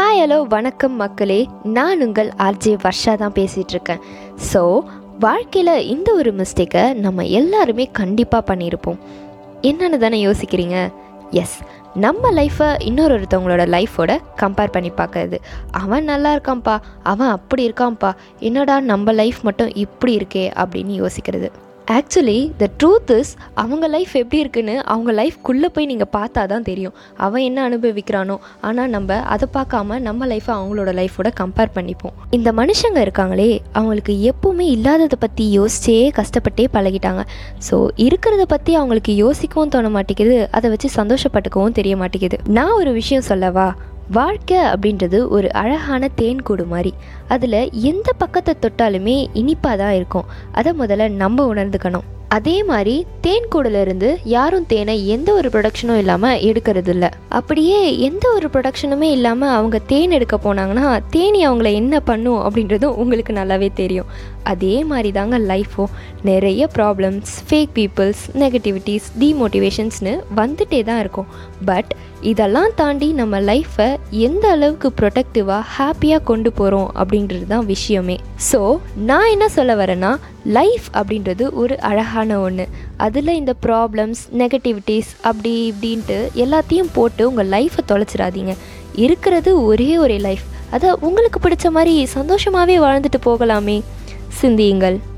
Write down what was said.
Hi hello வணக்கம் மக்களே. நான் உங்கள் ஆர்ஜே வர்ஷா தான் பேசிகிட்டு இருக்கேன் ஸோ வாழ்க்கையில் இந்த ஒரு மிஸ்டேக்கை நம்ம எல்லாருமே கண்டிப்பாக பண்ணியிருப்போம் என்னன்னு தானே யோசிக்கிறீங்க? எஸ் நம்ம லைஃப்பை இன்னொரு ஒருத்தவங்களோட லைஃபோட கம்பேர் பண்ணி பார்க்கறது. அவன் நல்லா இருக்கான்ப்பா அவன் அப்படி இருக்கான்ப்பா. என்னடா நம்ம லைஃப் மட்டும் இப்படி இருக்கே அப்படின்னு யோசிக்கிறது. ஆக்சுவலி த ட்ரூத் இஸ் அவங்க லைஃப் எப்படி இருக்குன்னு அவங்க லைஃப்குள்ளே போய் நீங்கள் பார்த்தா தான் தெரியும். அவன் என்ன அனுபவிக்கிறானோ ஆனால் நம்ம அதை பார்க்காம நம்ம லைஃப்பை அவங்களோட லைஃபோட கம்பேர் பண்ணிப்போம். இந்த மனுஷங்க இருக்காங்களே அவங்களுக்கு எப்பவுமே இல்லாததை பற்றி யோசிச்சே கஷ்டப்பட்டே பழகிட்டாங்க. ஸோ இருக்கிறத பற்றி அவங்களுக்கு யோசிக்கவும் தோண மாட்டேங்குது அதை வச்சு சந்தோஷப்பட்டுக்கவும் தெரிய மாட்டேங்குது. நான் ஒரு விஷயம் சொல்லவா? வாழ்க்கை அப்படின்றது ஒரு அழகான தேன் கூடு மாதிரி. அதில் எந்த பக்கத்தை தொட்டாலுமே இனிப்பாக தான் இருக்கும். அதை முதல்ல நம்ம உணர்ந்துக்கணும். அதே மாதிரி தேன் கூடலேருந்து யாரும் தேனை எந்த ஒரு ப்ரொடக்ஷனும் இல்லாமல் எடுக்கிறது இல்லை அப்படியே எந்த ஒரு ப்ரொடக்ஷனுமே இல்லாமல் அவங்க தேன் எடுக்க போனாங்கன்னா தேனி அவங்கள என்ன பண்ணும் அப்படின்றதும் உங்களுக்கு நல்லாவே தெரியும். அதே மாதிரி தாங்க லைஃப்பும் நிறைய ப்ராப்ளம்ஸ் ஃபேக் பீப்புள்ஸ் நெகட்டிவிட்டிஸ் டிமோட்டிவேஷன்ஸ்னு வந்துட்டே தான் இருக்கும். பட் இதெல்லாம் தாண்டி நம்ம லைஃப்பை எந்த அளவுக்கு ப்ரொடக்டிவாக ஹாப்பியாக கொண்டு போகிறோம் அப்படின்றது தான் விஷயமே. ஸோ நான் என்ன சொல்ல வரேன்னா லைஃப் அப்படின்றது ஒரு அழகான ஒன்று அதில் இந்த ப்ராப்ளம்ஸ் நெகட்டிவிட்டிஸ் அப்படி இப்படின்ட்டு எல்லாத்தையும் போட்டு உங்கள் லைஃப்பை தொலைச்சிடாதீங்க. இருக்கிறது ஒரே ஒரு லைஃப் அதை உங்களுக்கு பிடிச்ச மாதிரி சந்தோஷமாகவே வாழ்ந்துட்டு போகலாமே. சிந்தியுங்கள்.